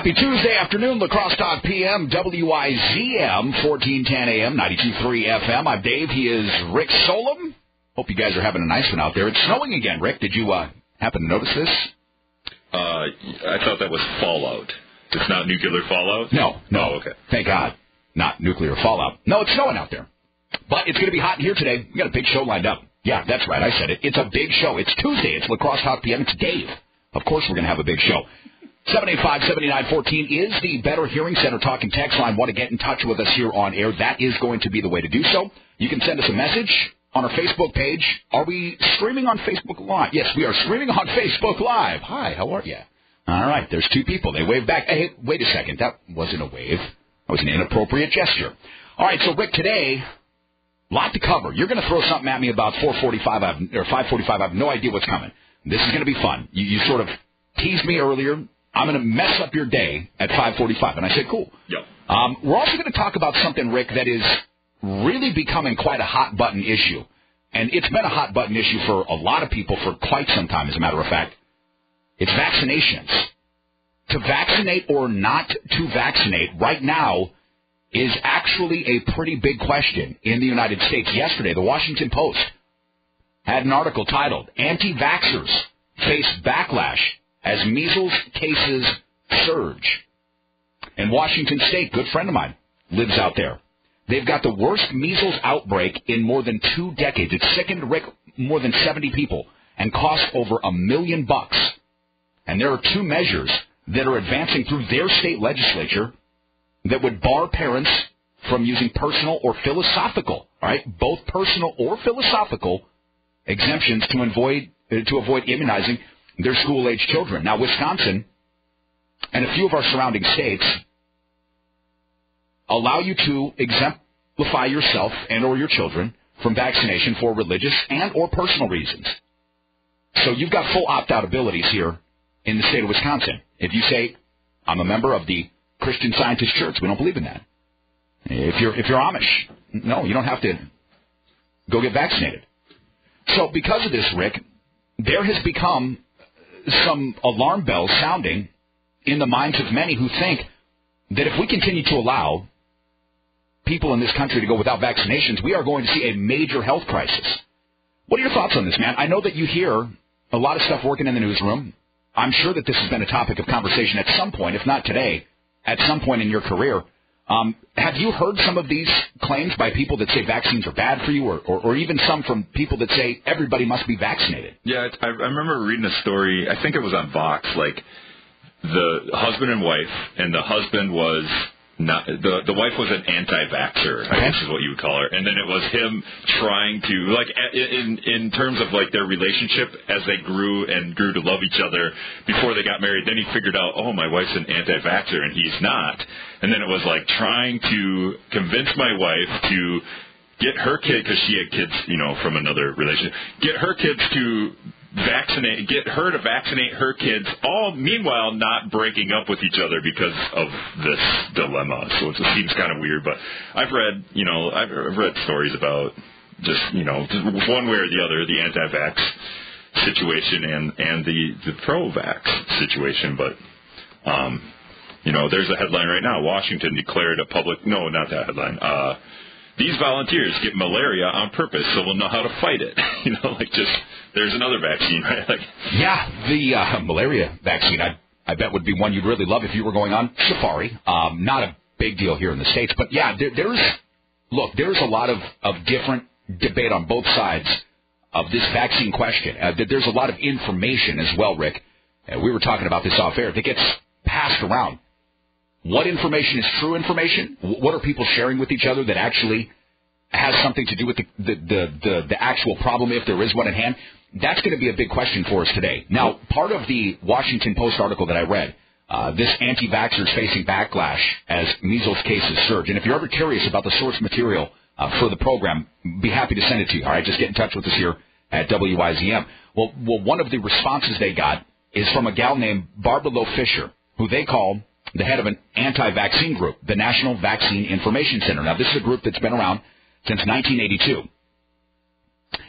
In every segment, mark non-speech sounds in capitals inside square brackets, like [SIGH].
Happy Tuesday afternoon, La Crosse Talk PM, WIZM, 1410 AM, 92.3 FM. I'm Dave. He is Rick Solom. Hope you guys are having a nice one out there. It's snowing again, Rick. Did you uh, happen to notice this? Uh, I thought that was fallout. It's not nuclear fallout? No, no. Oh, okay. Thank God. Not nuclear fallout. No, it's snowing out there. But it's going to be hot in here today. We got a big show lined up. Yeah, that's right. I said it. It's a big show. It's Tuesday. It's La Crosse Talk PM. It's Dave. Of course we're going to have a big show. 785-7914 is the Better Hearing Center talking text line. Want to get in touch with us here on air? That is going to be the way to do so. You can send us a message on our Facebook page. Are we streaming on Facebook Live? Yes, we are streaming on [LAUGHS] Facebook Live. Hi, how are you? All right, there's two people. They wave back. Hey, wait a second. That wasn't a wave. That was an inappropriate gesture. All right, so Rick, today, lot to cover. You're going to throw something at me about 445 I've, or 545. I have no idea what's coming. This is going to be fun. You, you sort of teased me earlier. I'm going to mess up your day at 545. And I said, cool. Yep. Um, we're also going to talk about something, Rick, that is really becoming quite a hot button issue. And it's been a hot button issue for a lot of people for quite some time, as a matter of fact. It's vaccinations. To vaccinate or not to vaccinate right now is actually a pretty big question in the United States. Yesterday, the Washington Post had an article titled Anti-Vaxxers Face Backlash as Measles Cases Surge. In Washington State, good friend of mine lives out there. They've got the worst measles outbreak in more than two decades. It sickened Rick more than 70 people and cost over a million bucks. And there are two measures that are advancing through their state legislature that would bar parents from using personal or philosophical, all right, both personal or philosophical exemptions to avoid to avoid immunizing their school age children. Now, Wisconsin and a few of our surrounding states allow you to exemplify yourself and or your children from vaccination for religious and or personal reasons. So you've got full opt-out abilities here in the state of Wisconsin. If you say, I'm a member of the Christian Scientist Church, we don't believe in that. If you're, if you're Amish, no, you don't have to go get vaccinated. So because of this, Rick, there has become some alarm bells sounding in the minds of many who think that if we continue to allow people in this country to go without vaccinations, we are going to see a major health crisis. What are your thoughts on this, man? I know that you hear a lot of stuff working in the newsroom. I'm sure that this has been a topic of conversation at some point, if not today, at some point in your career. Um, have you heard some of these claims by people that say vaccines are bad for you, or, or, or even some from people that say everybody must be vaccinated? Yeah, I, I remember reading a story. I think it was on Vox. Like the husband and wife, and the husband was not the the wife was an anti-vaxer, I guess is what you would call her, and then it was him trying to like in in terms of like their relationship as they grew and grew to love each other before they got married. Then he figured out, oh, my wife's an anti-vaxer and he's not, and then it was like trying to convince my wife to get her kid because she had kids, you know, from another relationship, get her kids to vaccinate, get her to vaccinate her kids, all meanwhile not breaking up with each other because of this dilemma. So it seems kind of weird, but I've read, you know, I've read stories about just, you know, one way or the other, the anti-vax situation and and the the pro-vax situation, but um, you know, there's a headline right now. Washington declared a public no, not that headline. Uh, these volunteers get malaria on purpose, so we'll know how to fight it. [LAUGHS] you know, like just there's another vaccine, right? Like, yeah, the uh, malaria vaccine. I I bet would be one you'd really love if you were going on safari. Um, not a big deal here in the states, but yeah, there, there's look, there's a lot of of different debate on both sides of this vaccine question. Uh, there's a lot of information as well, Rick. Uh, we were talking about this off air that gets passed around. What information is true information? What are people sharing with each other that actually has something to do with the the the, the, the actual problem, if there is one at hand? That's going to be a big question for us today. Now, part of the Washington Post article that I read, uh, this anti-vaxxers facing backlash as measles cases surge. And if you're ever curious about the source material uh, for the program, be happy to send it to you. All right, just get in touch with us here at WIZM. Well, well, one of the responses they got is from a gal named Barbara Loe Fisher, who they call the head of an anti-vaccine group, the National Vaccine Information Center. Now, this is a group that's been around since 1982.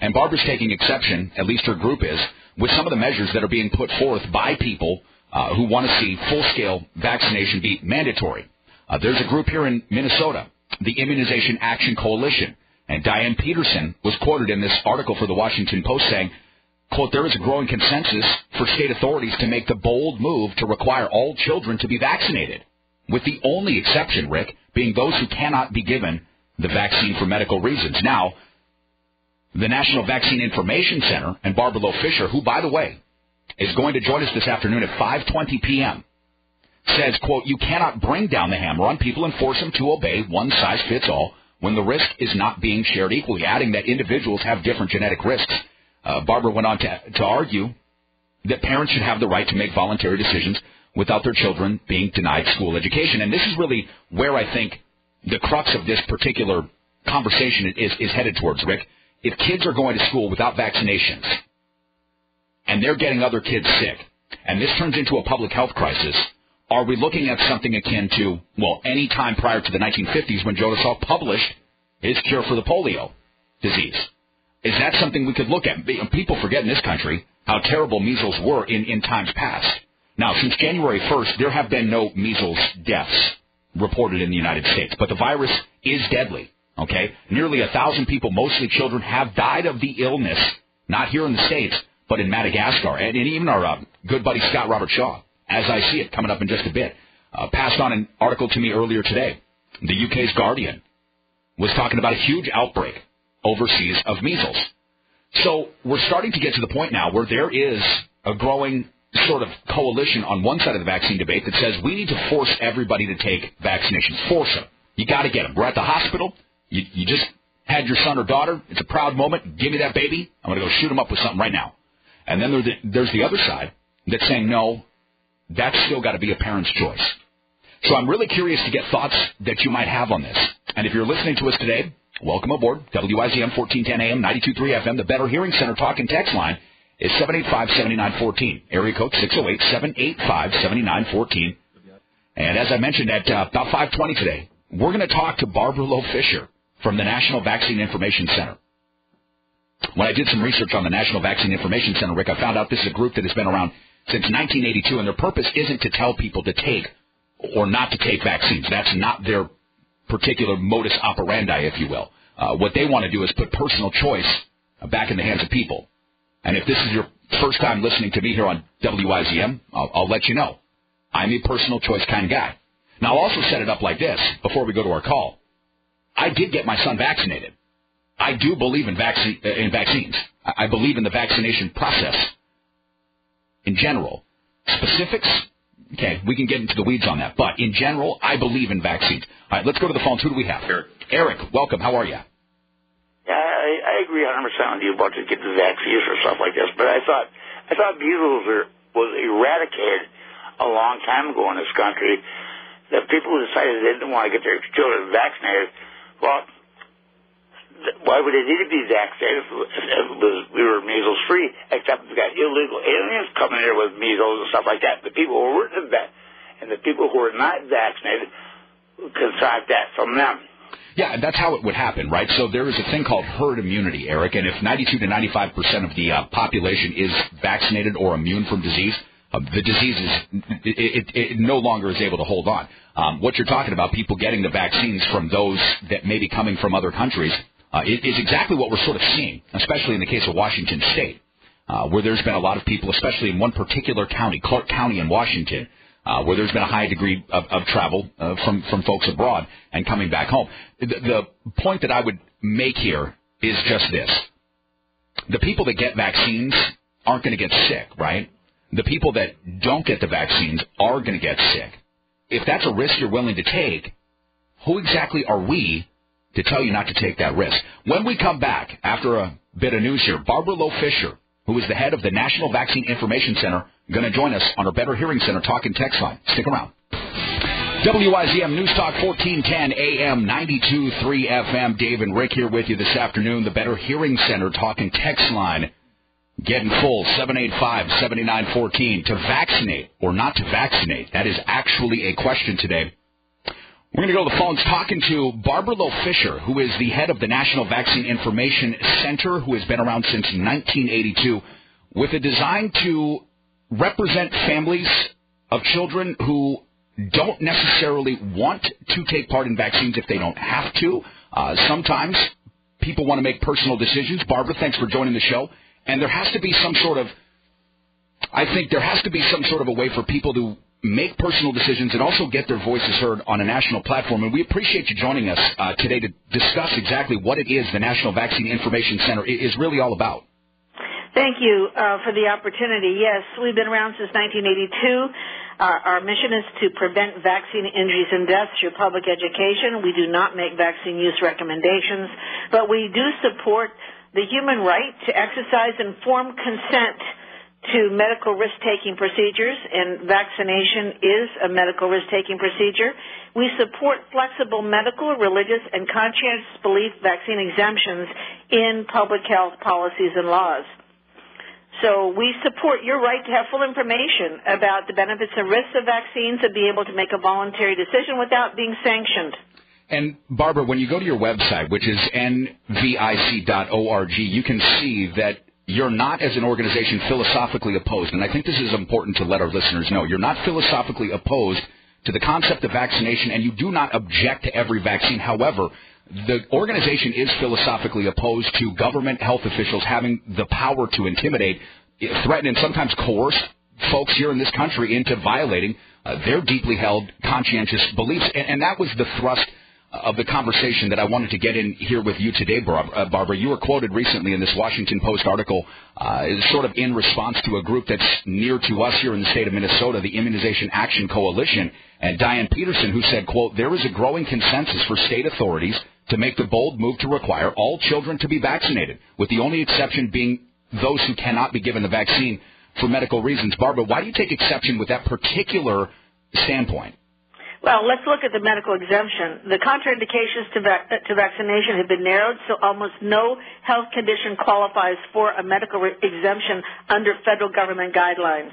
And Barbara's taking exception, at least her group is, with some of the measures that are being put forth by people uh, who want to see full-scale vaccination be mandatory. Uh, there's a group here in Minnesota, the Immunization Action Coalition, and Diane Peterson was quoted in this article for the Washington Post saying, quote, there is a growing consensus for state authorities to make the bold move to require all children to be vaccinated, with the only exception, Rick, being those who cannot be given the vaccine for medical reasons. Now, the National Vaccine Information Center and Barbara Loe Fisher, who, by the way, is going to join us this afternoon at 5:20 p.m. Says, "quote You cannot bring down the hammer on people and force them to obey one size fits all when the risk is not being shared equally." Adding that individuals have different genetic risks. Uh, Barbara went on to, to argue that parents should have the right to make voluntary decisions without their children being denied school education. And this is really where I think the crux of this particular conversation is, is headed towards, Rick if kids are going to school without vaccinations and they're getting other kids sick, and this turns into a public health crisis, are we looking at something akin to, well, any time prior to the 1950s when Dr. Salk published his cure for the polio disease? Is that something we could look at? People forget in this country how terrible measles were in, in times past. Now, since January 1st, there have been no measles deaths reported in the United States, but the virus is deadly. Okay? Nearly a thousand people, mostly children, have died of the illness, not here in the States, but in Madagascar. And, and even our uh, good buddy Scott Robert Shaw, as I see it coming up in just a bit, uh, passed on an article to me earlier today. The UK's Guardian was talking about a huge outbreak overseas of measles. So we're starting to get to the point now where there is a growing sort of coalition on one side of the vaccine debate that says we need to force everybody to take vaccinations. Force them. You got to get them. We're at the hospital. You, you just had your son or daughter. It's a proud moment. Give me that baby. I'm going to go shoot him up with something right now. And then there's the, other side that's saying, no, that's still got to be a parent's choice. So I'm really curious to get thoughts that you might have on this. And if you're listening to us today, welcome aboard. WIZM 1410 AM, 92.3 FM, the Better Hearing Center talk and text line is 785-7914. Area code 608-785-7914. And as I mentioned at uh, about 520 today, we're going to talk to Barbara Loe Fisher from the National Vaccine Information Center. When I did some research on the National Vaccine Information Center, Rick, I found out this is a group that has been around since 1982, and their purpose isn't to tell people to take or not to take vaccines. That's not their particular modus operandi, if you will. Uh, what they want to do is put personal choice back in the hands of people. And if this is your first time listening to me here on WIZM, I'll, I'll let you know. I'm a personal choice kind of guy. Now, I'll also set it up like this before we go to our call. I did get my son vaccinated. I do believe in, vaccine, uh, in vaccines. I believe in the vaccination process in general. Specifics, okay, we can get into the weeds on that. But in general, I believe in vaccines. All right, let's go to the phones. Who do we have? Eric. Eric, welcome. How are you? Agree 100% with you about to get the vaccines or stuff like this. But I thought I thought measles were, was eradicated a long time ago in this country. The people who decided they didn't want to get their children vaccinated, well, why would they need to be vaccinated if was, we were measles free? Except we got illegal aliens coming here with measles and stuff like that. The people who weren't that, and the people who were not vaccinated contract that from them. Yeah, that's how it would happen, right? So there is a thing called herd immunity, Eric, and if 92 to 95 percent of the uh, population is vaccinated or immune from disease, uh, the disease is it, it, it, no longer is able to hold on. Um, what you're talking about, people getting the vaccines from those that may be coming from other countries, uh, is exactly what we're sort of seeing, especially in the case of Washington State, uh, where there's been a lot of people, especially in one particular county, Clark County in Washington, uh, where there's been a high degree of, of travel uh, from from folks abroad and coming back home. The, the point that I would make here is just this: the people that get vaccines aren't going to get sick, right? The people that don't get the vaccines are going to get sick. If that's a risk you're willing to take, who exactly are we to tell you not to take that risk. When we come back after a bit of news here, Barbara Loe Fisher, who is the head of the National Vaccine Information Center, going to join us on our Better Hearing Center talking text line. Stick around. WIZM News Talk 1410 AM 92.3 FM. Dave and Rick here with you this afternoon. The Better Hearing Center talking text line getting full 785-7914 to vaccinate or not to vaccinate. That is actually a question today. We're going to go to the phones talking to Barbara Loe Fisher, who is the head of the National Vaccine Information Center, who has been around since 1982, with a design to represent families of children who don't necessarily want to take part in vaccines if they don't have to. Uh, sometimes people want to make personal decisions. Barbara, thanks for joining the show. And there has to be some sort of, I think there has to be some sort of a way for people to make personal decisions and also get their voices heard on a national platform. And we appreciate you joining us uh, today to discuss exactly what it is the National Vaccine Information Center is really all about. Thank you uh, for the opportunity. Yes, we've been around since 1982. Our, our mission is to prevent vaccine injuries and deaths through public education. We do not make vaccine use recommendations, but we do support the human right to exercise informed consent to medical risk-taking procedures, and vaccination is a medical risk-taking procedure. We support flexible medical, religious, and conscientious belief vaccine exemptions in public health policies and laws. So we support your right to have full information about the benefits and risks of vaccines and be able to make a voluntary decision without being sanctioned. And Barbara, when you go to your website, which is nvic.org, you can see that you're not, as an organization, philosophically opposed. And I think this is important to let our listeners know. You're not philosophically opposed to the concept of vaccination, and you do not object to every vaccine. However, the organization is philosophically opposed to government health officials having the power to intimidate, threaten, and sometimes coerce folks here in this country into violating uh, their deeply held conscientious beliefs. And, and that was the thrust of the conversation that I wanted to get in here with you today, uh, Barbara. You were quoted recently in this Washington Post article, uh, sort of in response to a group that's near to us here in the state of Minnesota, the Immunization Action Coalition, and Diane Peterson, who said, quote, there is a growing consensus for state authorities to make the bold move to require all children to be vaccinated, with the only exception being those who cannot be given the vaccine for medical reasons. Barbara, why do you take exception with that particular standpoint? Well, let's look at the medical exemption. The contraindications to, vac- uh, to vaccination have been narrowed, so almost no health condition qualifies for a medical re- exemption under federal government guidelines.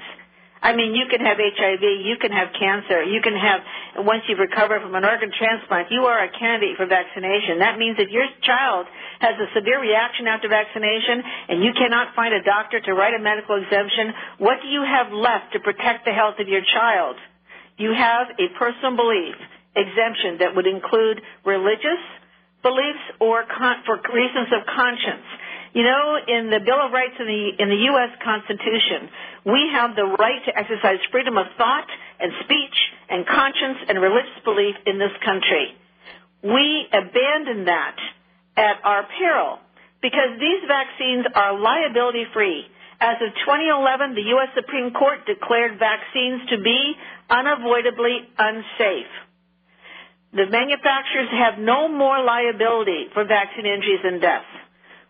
I mean, you can have HIV, you can have cancer, you can have, once you've recovered from an organ transplant, you are a candidate for vaccination. That means if your child has a severe reaction after vaccination and you cannot find a doctor to write a medical exemption, what do you have left to protect the health of your child? you have a personal belief exemption that would include religious beliefs or con- for reasons of conscience. You know, in the Bill of Rights in the in the U.S. Constitution, we have the right to exercise freedom of thought and speech and conscience and religious belief in this country. We abandon that at our peril because these vaccines are liability free. As of 2011, the U.S. Supreme Court declared vaccines to be unavoidably unsafe. The manufacturers have no more liability for vaccine injuries and deaths.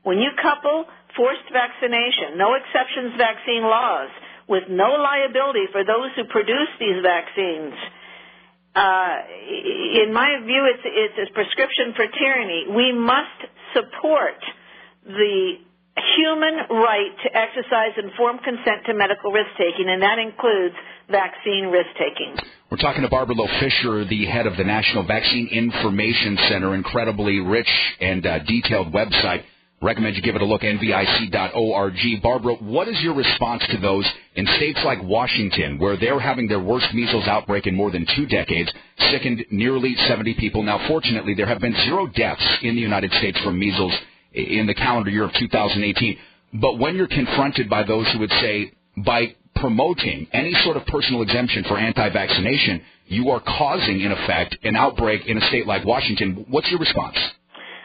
When you couple forced vaccination, no exceptions vaccine laws, with no liability for those who produce these vaccines, uh, in my view, it's, it's a prescription for tyranny. We must support the human right to exercise informed consent to medical risk taking, and that includes vaccine risk taking. We're talking to Barbara Loe Fisher, the head of the National Vaccine Information Center, incredibly rich and uh, detailed website. Recommend you give it a look, nvic.org. Barbara, what is your response to those in states like Washington, where they're having their worst measles outbreak in more than two decades, sickened nearly 70 people? Now, fortunately, there have been zero deaths in the United States from measles in the calendar year of 2018. But when you're confronted by those who would say, by promoting any sort of personal exemption for anti-vaccination, you are causing, in effect, an outbreak in a state like Washington. What's your response?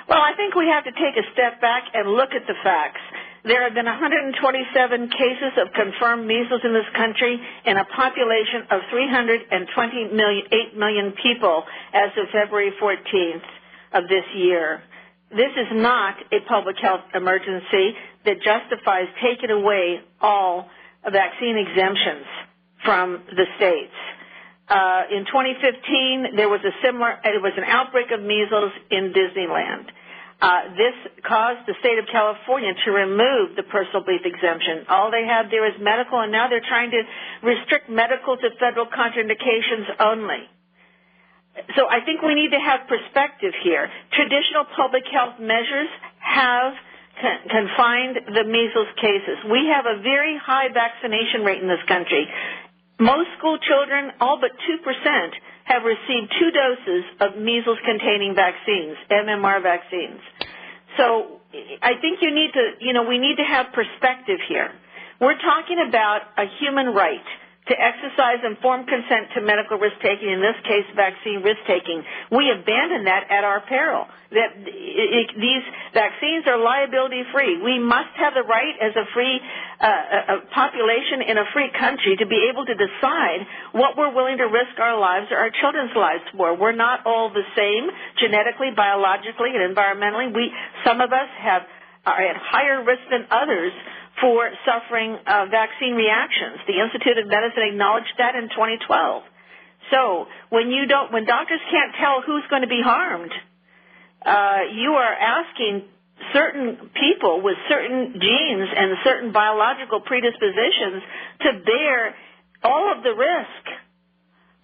Well, I think we have to take a step back and look at the facts. There have been 127 cases of confirmed measles in this country in a population of 320 million, 8 million people as of February 14th of this year. This is not a public health emergency that justifies taking away all vaccine exemptions from the states. Uh, in 2015, there was a similar, it was an outbreak of measles in Disneyland. Uh, this caused the state of California to remove the personal belief exemption. All they have there is medical, and now they're trying to restrict medical to federal contraindications only. So I think we need to have perspective here. Traditional public health measures have confined the measles cases. We have a very high vaccination rate in this country. Most school children, all but 2%, have received two doses of measles containing vaccines, MMR vaccines. So I think you need to, you know, we need to have perspective here. We're talking about a human right to exercise informed consent to medical risk taking, in this case, vaccine risk taking. We abandon that at our peril. That these vaccines are liability free. We must have the right as a free uh, a population in a free country to be able to decide what we're willing to risk our lives or our children's lives for. We're not all the same genetically, biologically, and environmentally. We some of us have are at higher risk than others for suffering uh, vaccine reactions. The Institute of Medicine acknowledged that in 2012. So when you don't, when doctors can't tell who's going to be harmed, uh, you are asking certain people with certain genes and certain biological predispositions to bear all of the risk.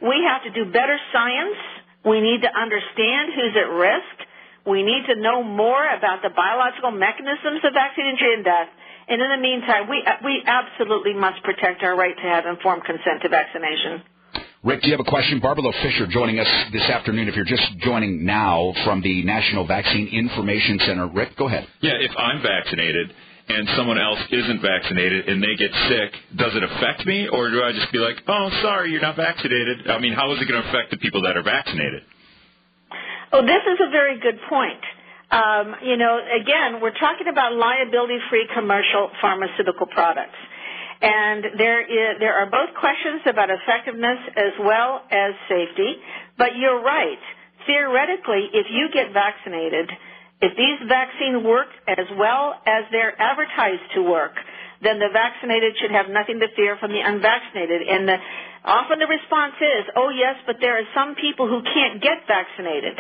We have to do better science. We need to understand who's at risk. We need to know more about the biological mechanisms of vaccine injury and death. And in the meantime, we, uh, we absolutely must protect our right to have informed consent to vaccination. Rick, do you have a question? Barbara Fisher joining us this afternoon. If you're just joining now from the National Vaccine Information Center, Rick, go ahead. Yeah, if I'm vaccinated and someone else isn't vaccinated and they get sick, does it affect me, or do I just be like, oh, sorry, you're not vaccinated? I mean, how is it going to affect the people that are vaccinated? Oh, this is a very good point. Um, you know, again, we're talking about liability-free commercial pharmaceutical products. And there, is, there are both questions about effectiveness as well as safety. But you're right. Theoretically, if you get vaccinated, if these vaccines work as well as they're advertised to work, then the vaccinated should have nothing to fear from the unvaccinated. And the, often the response is, oh yes, but there are some people who can't get vaccinated.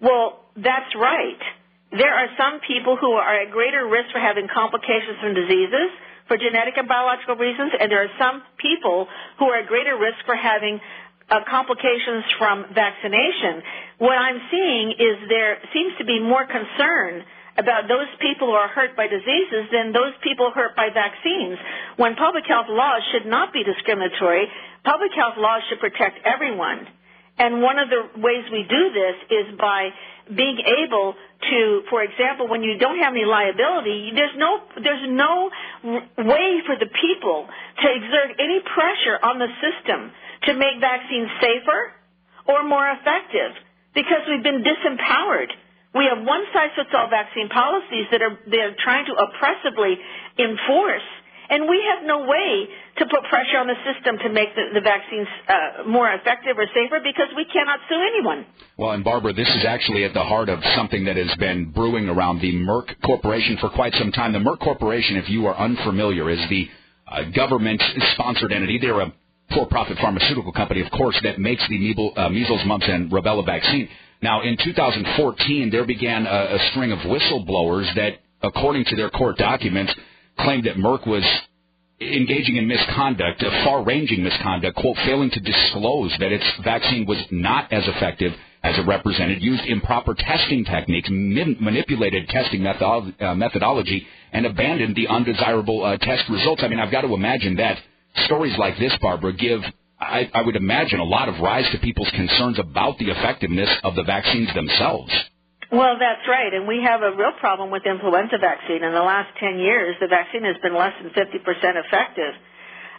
Well, that's right. There are some people who are at greater risk for having complications from diseases for genetic and biological reasons, and there are some people who are at greater risk for having uh, complications from vaccination. What I'm seeing is there seems to be more concern about those people who are hurt by diseases than those people hurt by vaccines. When public health laws should not be discriminatory, public health laws should protect everyone. And one of the ways we do this is by being able to, for example, when you don't have any liability, there's no there's no way for the people to exert any pressure on the system to make vaccines safer or more effective because we've been disempowered. We have one size fits all vaccine policies that are they're trying to oppressively enforce and we have no way to put pressure on the system to make the, the vaccines uh, more effective or safer because we cannot sue anyone. Well, and Barbara, this is actually at the heart of something that has been brewing around the Merck Corporation for quite some time. The Merck Corporation, if you are unfamiliar, is the uh, government-sponsored entity. They're a for-profit pharmaceutical company, of course, that makes the uh, measles, mumps, and rubella vaccine. Now, in 2014, there began a, a string of whistleblowers that, according to their court documents, claimed that Merck was engaging in misconduct, a far-ranging misconduct, quote, failing to disclose that its vaccine was not as effective as it represented, used improper testing techniques, manipulated testing methodology, uh, methodology, and abandoned the undesirable uh, test results. I mean, I've got to imagine that stories like this, Barbara, give, I, I would imagine, a lot of rise to people's concerns about the effectiveness of the vaccines themselves. Well, that's right, and we have a real problem with influenza vaccine. In the last 10 years, the vaccine has been less than 50% effective.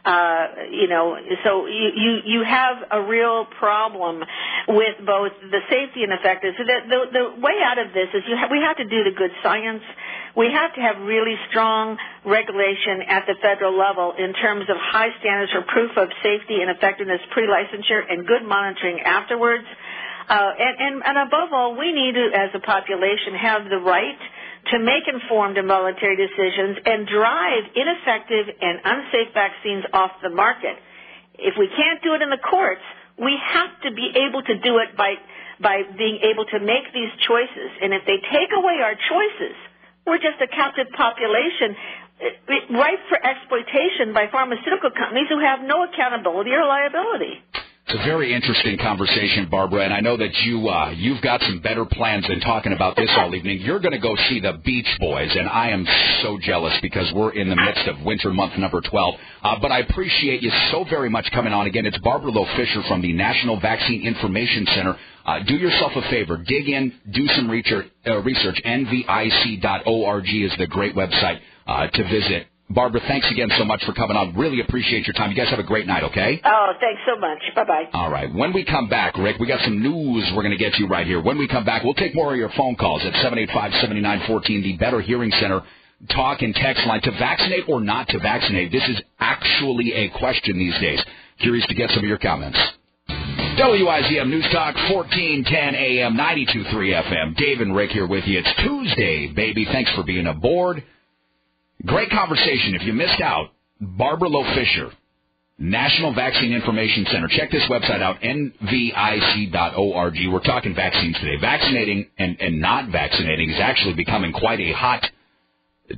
Uh, you know, so you, you, you have a real problem with both the safety and effectiveness. So the, the, the way out of this is you ha- we have to do the good science. We have to have really strong regulation at the federal level in terms of high standards for proof of safety and effectiveness pre-licensure and good monitoring afterwards. Uh, and, and, and above all, we need to, as a population, have the right to make informed and voluntary decisions and drive ineffective and unsafe vaccines off the market. If we can't do it in the courts, we have to be able to do it by by being able to make these choices. And if they take away our choices, we're just a captive population ripe for exploitation by pharmaceutical companies who have no accountability or liability. It's a very interesting conversation, Barbara, and I know that you uh, you've got some better plans than talking about this all evening. You're going to go see the Beach Boys, and I am so jealous because we're in the midst of winter month number 12. Uh, but I appreciate you so very much coming on again. It's Barbara Loe Fisher from the National Vaccine Information Center. Uh, do yourself a favor, dig in, do some research. Uh, research. NVIC.org is the great website uh, to visit. Barbara, thanks again so much for coming on. Really appreciate your time. You guys have a great night, okay? Oh, thanks so much. Bye bye. All right. When we come back, Rick, we got some news we're going to get you right here. When we come back, we'll take more of your phone calls at 785-7914, the Better Hearing Center talk and text line. To vaccinate or not to vaccinate, this is actually a question these days. Curious to get some of your comments. WIZM News Talk, 1410 AM, 92.3 FM. Dave and Rick here with you. It's Tuesday, baby. Thanks for being aboard. Great conversation. If you missed out, Barbara Loe Fisher, National Vaccine Information Center. Check this website out, nvic.org. We're talking vaccines today. Vaccinating and, and not vaccinating is actually becoming quite a hot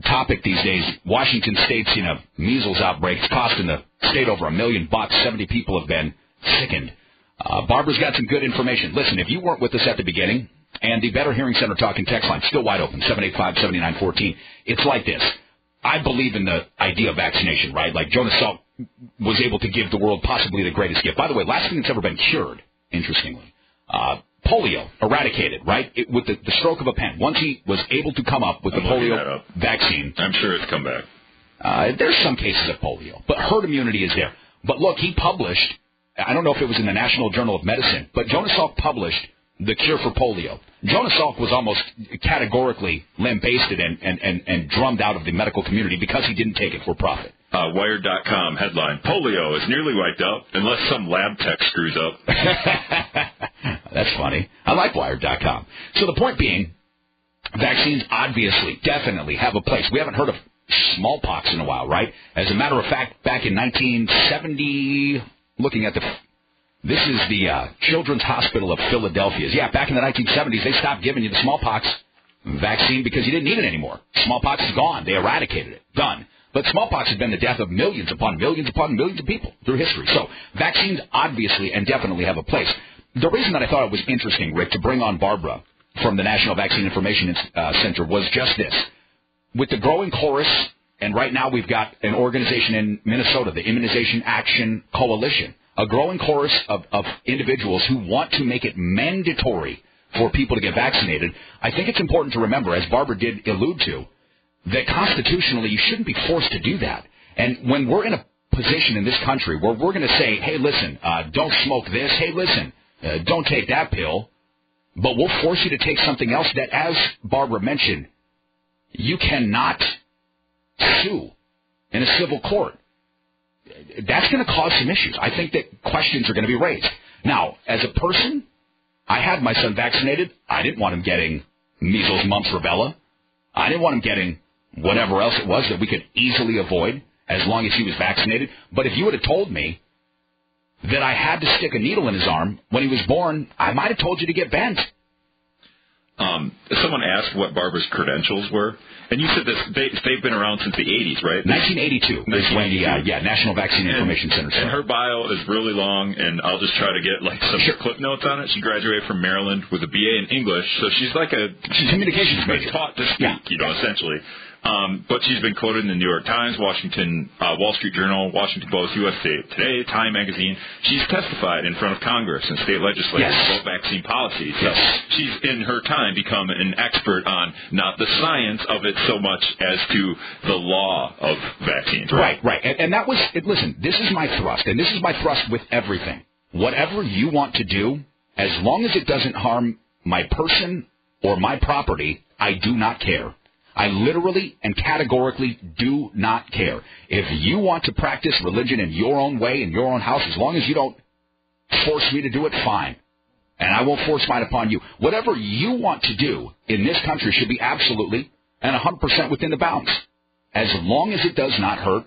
topic these days. Washington State's in a measles outbreak. It's costing the state over a million bucks. 70 people have been sickened. Uh, Barbara's got some good information. Listen, if you weren't with us at the beginning, and the Better Hearing Center talking text line still wide open, 785-7914. It's like this. I believe in the idea of vaccination, right? Like Jonas Salk was able to give the world possibly the greatest gift. By the way, last thing that's ever been cured, interestingly. Uh, polio eradicated, right? It, with the, the stroke of a pen. Once he was able to come up with I'm the polio vaccine. I'm sure it's come back. Uh, there's some cases of polio, but herd immunity is there. But look, he published, I don't know if it was in the National Journal of Medicine, but Jonas Salk published the cure for polio. Jonas Salk was almost categorically lambasted and, and, and, and drummed out of the medical community because he didn't take it for profit. Uh, Wired.com headline: Polio is nearly wiped out unless some lab tech screws up. [LAUGHS] That's funny. I like Wired.com. So the point being, vaccines obviously, definitely have a place. We haven't heard of smallpox in a while, right? As a matter of fact, back in 1970, looking at the this is the uh, Children's Hospital of Philadelphia. Yeah, back in the 1970s, they stopped giving you the smallpox vaccine because you didn't need it anymore. Smallpox is gone. They eradicated it. Done. But smallpox has been the death of millions upon millions upon millions of people through history. So vaccines obviously and definitely have a place. The reason that I thought it was interesting, Rick, to bring on Barbara from the National Vaccine Information uh, Center was just this. With the growing chorus, and right now we've got an organization in Minnesota, the Immunization Action Coalition, a growing chorus of, of individuals who want to make it mandatory for people to get vaccinated. I think it's important to remember, as Barbara did allude to, that constitutionally you shouldn't be forced to do that. And when we're in a position in this country where we're going to say, hey, listen, uh, don't smoke this. Hey, listen, uh, don't take that pill. But we'll force you to take something else that, as Barbara mentioned, you cannot sue in a civil court that's going to cause some issues. I think that questions are going to be raised. Now, as a person, I had my son vaccinated. I didn't want him getting measles, mumps, rubella. I didn't want him getting whatever else it was that we could easily avoid as long as he was vaccinated. But if you would have told me that I had to stick a needle in his arm when he was born, I might have told you to get bent. Um, someone asked what Barbara's credentials were, and you said this, they, they've been around since the 80s, right? 1982 is when the uh, yeah National Vaccine Information and, Center started. And her bio is really long, and I'll just try to get like some sure. clip notes on it. She graduated from Maryland with a BA in English, so she's like a she's a communications major, taught to speak, yeah. you know, essentially. Um, but she's been quoted in the New York Times, Washington, uh, Wall Street Journal, Washington Post, USA Today, Time Magazine. She's testified in front of Congress and state legislators yes. about vaccine policy. So yes. she's in her time become an expert on not the science of it so much as to the law of vaccines. Right, right. right. And, and that was, it, listen, this is my thrust, and this is my thrust with everything. Whatever you want to do, as long as it doesn't harm my person or my property, I do not care. I literally and categorically do not care. If you want to practice religion in your own way, in your own house, as long as you don't force me to do it, fine. And I won't force mine upon you. Whatever you want to do in this country should be absolutely and 100% within the bounds. As long as it does not hurt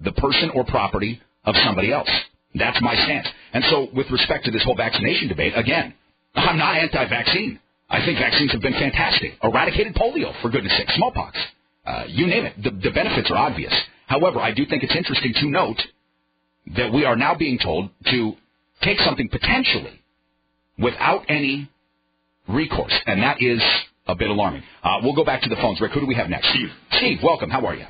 the person or property of somebody else. That's my stance. And so with respect to this whole vaccination debate, again, I'm not anti-vaccine. I think vaccines have been fantastic. Eradicated polio, for goodness sake, smallpox. Uh, you name it. The, the benefits are obvious. However, I do think it's interesting to note that we are now being told to take something potentially without any recourse, and that is a bit alarming. Uh, we'll go back to the phones. Rick, who do we have next? Steve. Steve, welcome. How are you?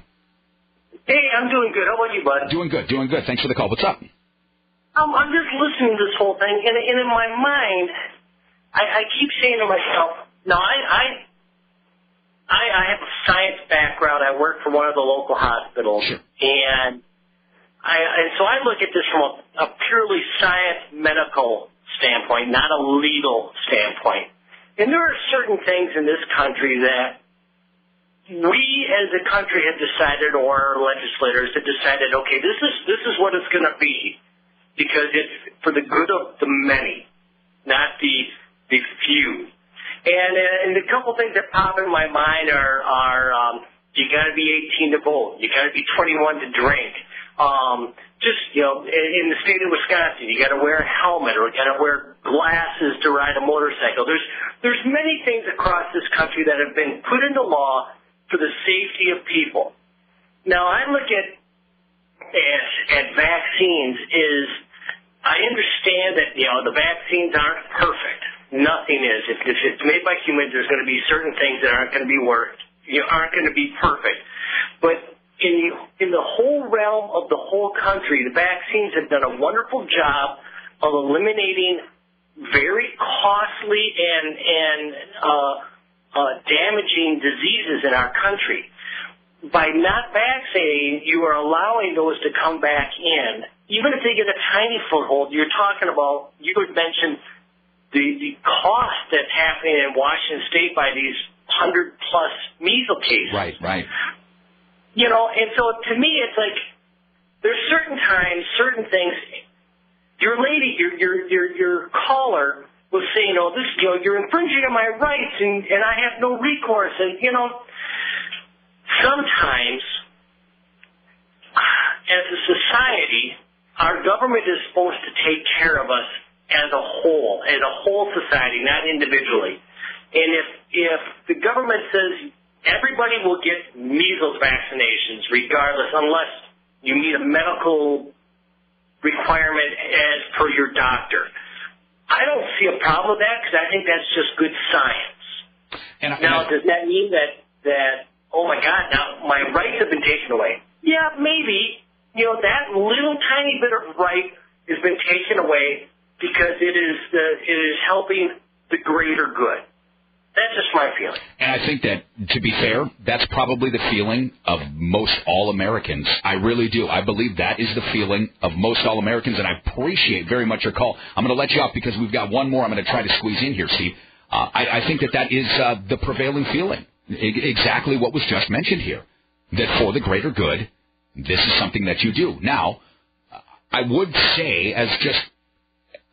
Hey, I'm doing good. How about you, bud? Doing good, doing good. Thanks for the call. What's up? Um, I'm just listening to this whole thing, and, and in my mind, I, I keep saying to myself, no, I, I, I, I have a science background. I work for one of the local hospitals, Sure. and I, and so I look at this from a, a purely science medical standpoint, not a legal standpoint. And there are certain things in this country that we as a country have decided, or our legislators have decided, okay, this is this is what it's going to be, because it's for the good of the many, not the the few. And uh, and the couple things that pop in my mind are are um, you got to be 18 to vote, you got to be 21 to drink. Um, just you know, in, in the state of Wisconsin, you got to wear a helmet or you got to wear glasses to ride a motorcycle. There's there's many things across this country that have been put into law for the safety of people. Now I look at at, at vaccines is I understand that you know the vaccines aren't perfect. Nothing is. If, if it's made by humans, there's going to be certain things that aren't going to be worked. You aren't going to be perfect. But in the, in the whole realm of the whole country, the vaccines have done a wonderful job of eliminating very costly and and uh, uh, damaging diseases in our country. By not vaccinating, you are allowing those to come back in. Even if they get a tiny foothold, you're talking about, you had mentioned the, the cost that's happening in Washington State by these 100 plus measles cases. Right, right. You know, and so to me, it's like there's certain times, certain things. Your lady, your your your your caller was saying, "Oh, this, you know, you're infringing on my rights, and and I have no recourse." And you know, sometimes as a society, our government is supposed to take care of us as a whole, as a whole society, not individually. And if if the government says everybody will get measles vaccinations regardless, unless you meet a medical requirement as per your doctor, I don't see a problem with that because I think that's just good science. And, Now, does that mean that that oh my God, now my rights have been taken away? Yeah, maybe. You know that little tiny bit of right has been taken away because it is the it is helping the greater good. That's just my feeling. And I think that, to be fair, that's probably the feeling of most all Americans. I really do. I believe that is the feeling of most all Americans, and I appreciate very much your call. I'm going to let you off because we've got one more I'm going to try to squeeze in here, Steve. Uh, I, I think that that is uh, the prevailing feeling. E- exactly what was just mentioned here. That for the greater good, this is something that you do. Now, I would say, as just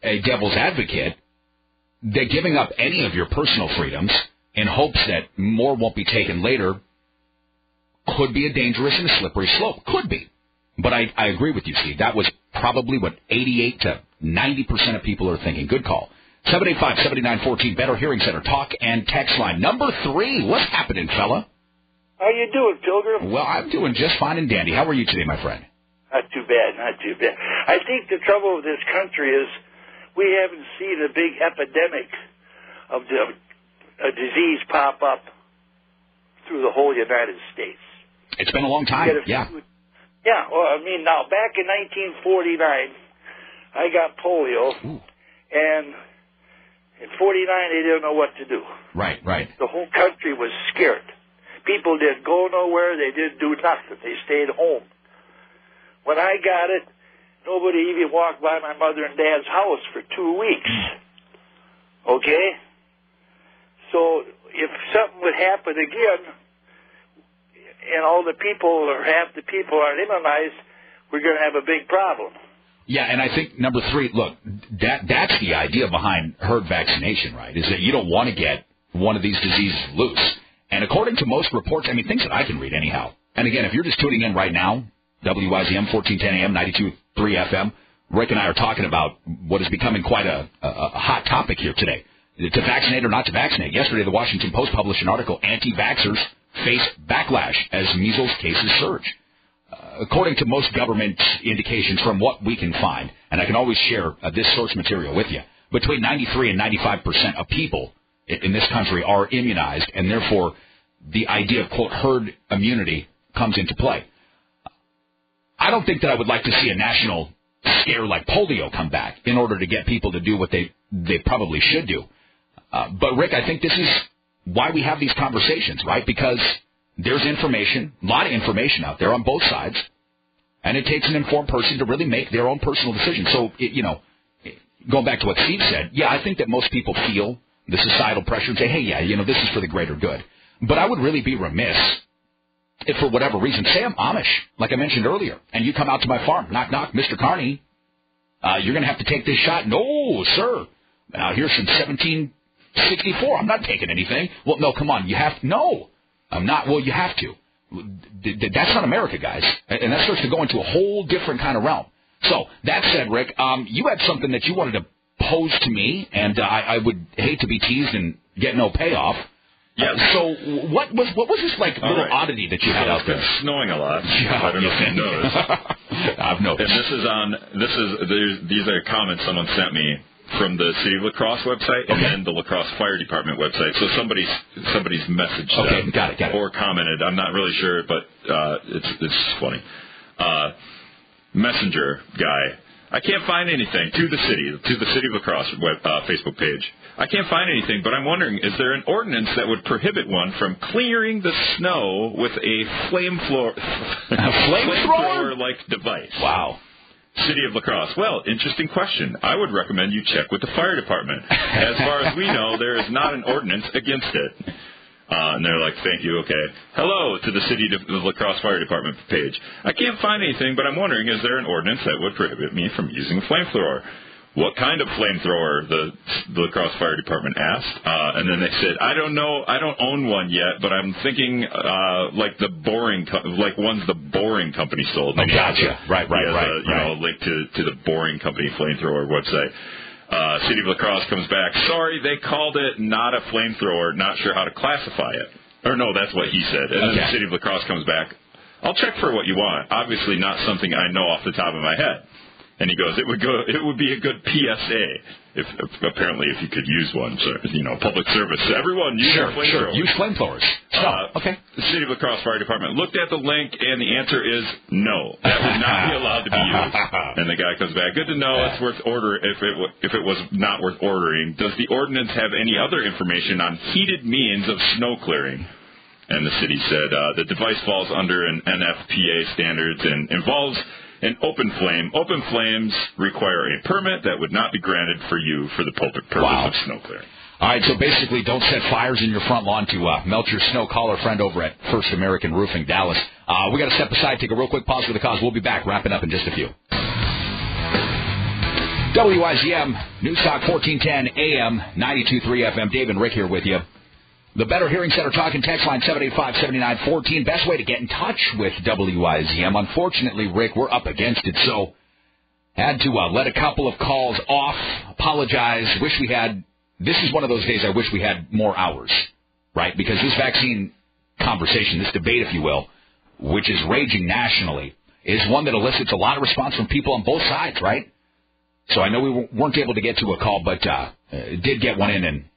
a devil's advocate, that giving up any of your personal freedoms in hopes that more won't be taken later could be a dangerous and a slippery slope. Could be. But I, I agree with you, Steve. That was probably what 88 to 90% of people are thinking. Good call. 785-7914, Better Hearing Center, talk and text line. Number three, what's happening, fella? How you doing, Pilgrim? Well, I'm doing just fine and dandy. How are you today, my friend? Not too bad, not too bad. I think the trouble with this country is we haven't seen a big epidemic of the, a disease pop up through the whole United States. It's been a long time. A Yeah. few- Yeah, well, I mean, now, back in 1949, I got polio, Ooh. and in 49, they didn't know what to do. Right, right. The whole country was scared. People didn't go nowhere. They didn't do nothing. They stayed home. When I got it, nobody even walked by my mother and dad's house for two weeks. Okay? So if something would happen again, and all the people or half the people aren't immunized, we're going to have a big problem. Yeah, and I think number three, look, that that's the idea behind herd vaccination, right? Is that you don't want to get one of these diseases loose. And according to most reports, I mean, things that I can read anyhow. And again, if you're just tuning in right now, WIZM 1410 AM, 92.3 FM, Rick and I are talking about what is becoming quite a, a, a hot topic here today. To vaccinate or not to vaccinate. Yesterday, the Washington Post published an article, Anti-Vaxxers Face Backlash as Measles Cases Surge. uh, according to most government indications from what we can find, and I can always share uh, this source material with you, between 93 and 95 percent of people in this country are immunized, and therefore the idea of quote herd immunity comes into play. I don't think that I would like to see a national scare like polio come back in order to get people to do what they they probably should do. Uh, but Rick, I think this is why we have these conversations, right? Because there's information, a lot of information out there on both sides, and it takes an informed person to really make their own personal decision. So, it, you know, going back to what Steve said, yeah, I think that most people feel the societal pressure and say, hey, yeah, you know, this is for the greater good. But I would really be remiss if for whatever reason, say I'm Amish, like I mentioned earlier, and you come out to my farm, knock, knock, Mr. Carney, uh, you're going to have to take this shot. No, sir. Now, here's some 1764. I'm not taking anything. Well, no, come on. You have to. No, I'm not. Well, you have to. That's not America, guys. And that starts to go into a whole different kind of realm. So, that said, Rick, um, you had something that you wanted to pose to me, and uh, I, I would hate to be teased and get no payoff. Yeah. So what was what was this like little right. oddity that you had out there? It's snowing a lot. [LAUGHS] Yeah, I don't know if you noticed. [LAUGHS] I've noticed. And this is on this is these are comments someone sent me from the City of La Crosse website and Okay. then the La Crosse Fire Department website. So somebody's somebody's messaged Okay, them got it, got it. or commented. I'm not really sure, but uh, it's it's funny. Uh, messenger guy. I can't find anything to the city, to the City of La Crosse web, uh, Facebook page. I can't find anything, but I'm wondering, is there an ordinance that would prohibit one from clearing the snow with a flame floor, [LAUGHS] flamethrower? like device? Wow. City of La Crosse. Well, interesting question. I would recommend you check with the fire department. [LAUGHS] As far as we know, there is not an ordinance against it. Uh, and they're like, thank you, okay. Hello to the City of the La Crosse Fire Department page. I can't find anything, but I'm wondering, is there an ordinance that would prohibit me from using a flamethrower? What kind of flamethrower? The, the La Crosse Fire Department asked. Uh, and then they said, I don't know, I don't own one yet, but I'm thinking uh, like the boring, co- like ones the boring company sold. Oh, And he gotcha. a- Right, right, right, a, you right. know, a link to, to the boring company flamethrower website. Uh, City of La Crosse comes back. Sorry, they called it not a flamethrower. Not sure how to classify it. Or no, that's what he said. And then the City of La Crosse comes back. I'll check for what you want. Obviously, not something I know off the top of my head. And he goes, it would go, it would be a good PSA if, if apparently if you could use one, so, you know, public service. Everyone use Sure, a sure. Use flamethrowers. Uh, okay. The City of La Crosse Fire Department looked at the link, and the answer is no. That would not be allowed to be [LAUGHS] used. And the guy comes back. Good to know. It's worth order. If it wa- if it was not worth ordering, does the ordinance have any other information on heated means of snow clearing? And the city said uh, the device falls under an NFPA standards and involves an open flame. Open flames require a permit that would not be granted for you for the purpose Wow. of snow clearing. All right, so basically, don't set fires in your front lawn to uh, melt your snow. Call our friend over at First American Roofing, Dallas. Uh, we got to step aside, take a real quick pause for the cause. We'll be back, wrapping up in just a few. WIZM News Talk 1410 AM 92.3 FM. Dave and Rick here with you. The Better Hearing Center talking text line 785-7914. Best way to get in touch with WIZM. Unfortunately, Rick, we're up against it, so had to uh, let a couple of calls off. Apologize. Wish we had. This is one of those days I wish we had more hours, right? Because this vaccine conversation, this debate, if you will, which is raging nationally, is one that elicits a lot of response from people on both sides, right? So I know we weren't able to get to a call, but uh, did get one in, and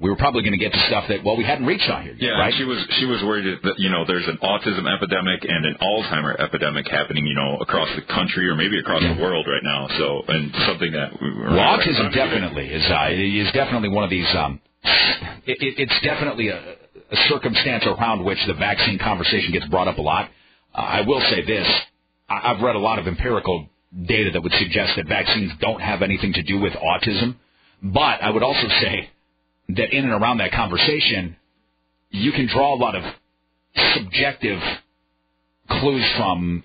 we were probably going to get to stuff that well we hadn't reached on here, yet, Yeah, right? she was she was worried that you know there's an autism epidemic and an Alzheimer epidemic happening you know across the country or maybe across the world right now. So and something that we were Well, autism definitely is uh, is definitely one of these. Um, it, it, it's definitely a, a circumstance around which the vaccine conversation gets brought up a lot. Uh, I will say this: I, I've read a lot of empirical data that would suggest that vaccines don't have anything to do with autism. But I would also say that in and around that conversation, you can draw a lot of subjective clues from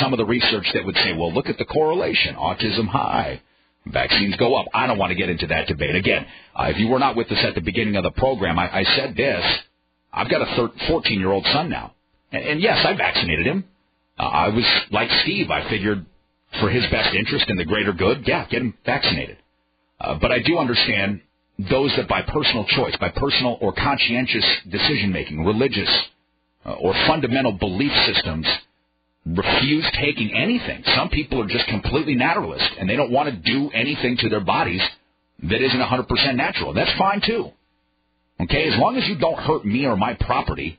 some of the research that would say, well, look at the correlation, autism high, vaccines go up. I don't want to get into that debate. Again, uh, if you were not with us at the beginning of the program, I, I said this. I've got a 14 year old son now. And, and yes, I vaccinated him. Uh, I was like Steve. I figured for his best interest and the greater good, yeah, get him vaccinated. Uh, but I do understand those that by personal choice, by personal or conscientious decision making, religious uh, or fundamental belief systems, refuse taking anything. Some people are just completely naturalist and they don't want to do anything to their bodies that isn't 100% natural. That's fine too. Okay, as long as you don't hurt me or my property,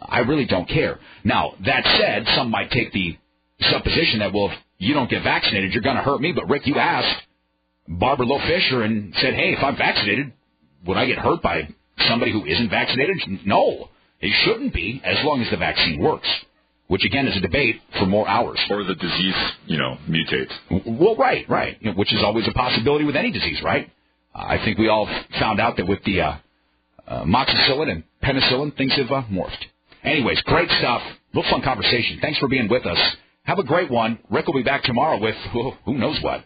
I really don't care. Now, that said, some might take the supposition that, well, if you don't get vaccinated, you're going to hurt me. But, Rick, you asked Barbara Loe Fisher and said, hey, if I'm vaccinated, would I get hurt by somebody who isn't vaccinated? No, it shouldn't be as long as the vaccine works which again is a debate for more hours. Or the disease, you know, mutates. Well, right, right, you know, which is always a possibility with any disease, right? Uh, I think we all found out that with the uh, uh, amoxicillin and penicillin, things have uh, morphed. Anyways, great stuff. Little fun conversation. Thanks for being with us. Have a great one. Rick will be back tomorrow with who knows what.